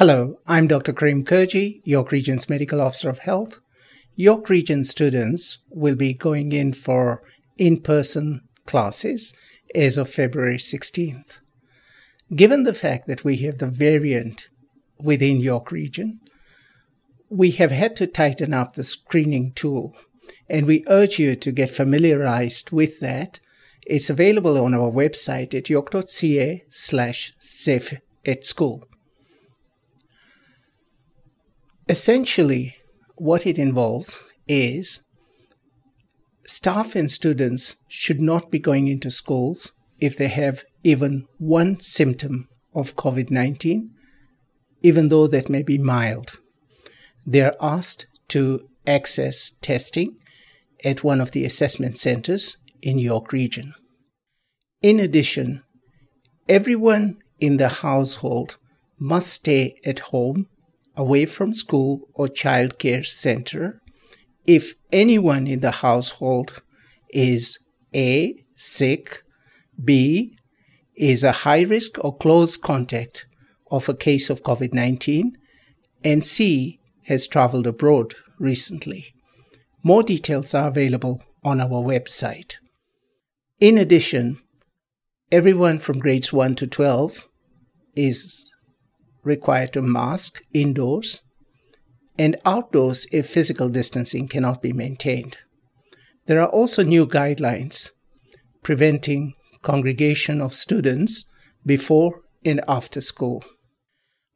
Hello, I'm Dr. Karim Kurji, York Region's Medical Officer of Health. York Region students will be going in for in person classes as of February 16th. Given the fact that we have the variant within York Region, we have had to tighten up the screening tool, and we urge you to get familiarized with that. It's available on our website at york.ca slash safe at school. Essentially, what it involves is staff and students should not be going into schools if they have even one symptom of COVID 19, even though that may be mild. They are asked to access testing at one of the assessment centers in York Region. In addition, everyone in the household must stay at home away from school or childcare center if anyone in the household is A, sick, B, is a high risk or close contact of a case of COVID 19, and C, has traveled abroad recently. More details are available on our website. In addition, everyone from grades 1 to 12 is required to mask indoors and outdoors if physical distancing cannot be maintained. There are also new guidelines preventing congregation of students before and after school.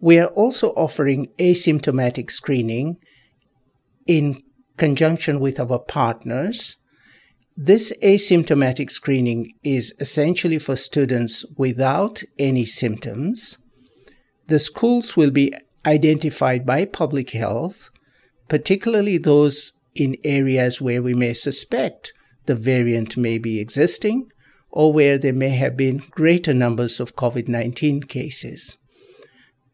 We are also offering asymptomatic screening in conjunction with our partners. This asymptomatic screening is essentially for students without any symptoms the schools will be identified by public health, particularly those in areas where we may suspect the variant may be existing or where there may have been greater numbers of COVID 19 cases.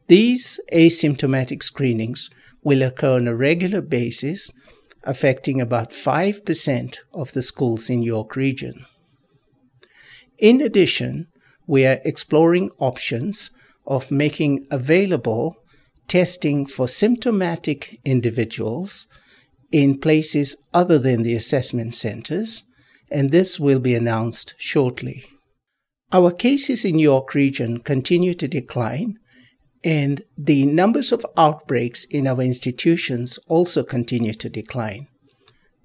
These asymptomatic screenings will occur on a regular basis, affecting about 5% of the schools in York Region. In addition, we are exploring options of making available testing for symptomatic individuals in places other than the assessment centers, and this will be announced shortly. Our cases in York region continue to decline, and the numbers of outbreaks in our institutions also continue to decline.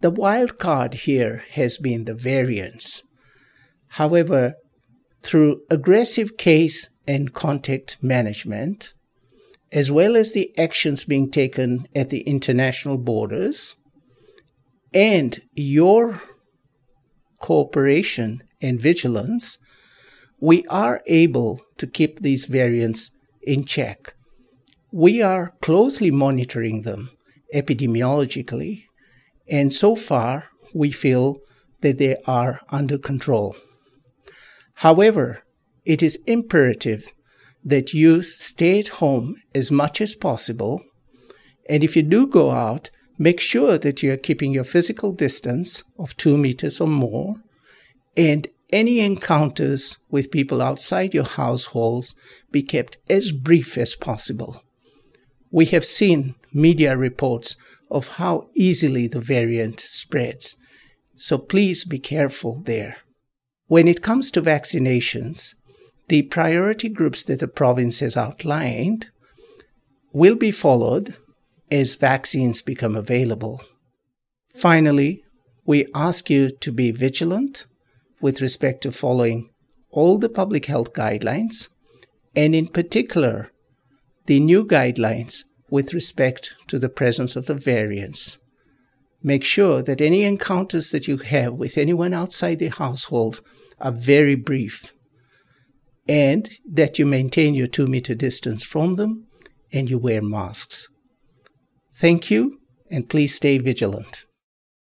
The wild card here has been the variants. However, through aggressive case and contact management, as well as the actions being taken at the international borders, and your cooperation and vigilance, we are able to keep these variants in check. We are closely monitoring them epidemiologically, and so far we feel that they are under control. However, it is imperative that you stay at home as much as possible. And if you do go out, make sure that you are keeping your physical distance of two meters or more. And any encounters with people outside your households be kept as brief as possible. We have seen media reports of how easily the variant spreads. So please be careful there. When it comes to vaccinations, the priority groups that the province has outlined will be followed as vaccines become available. Finally, we ask you to be vigilant with respect to following all the public health guidelines, and in particular, the new guidelines with respect to the presence of the variants. Make sure that any encounters that you have with anyone outside the household are very brief and that you maintain your two meter distance from them and you wear masks. Thank you, and please stay vigilant.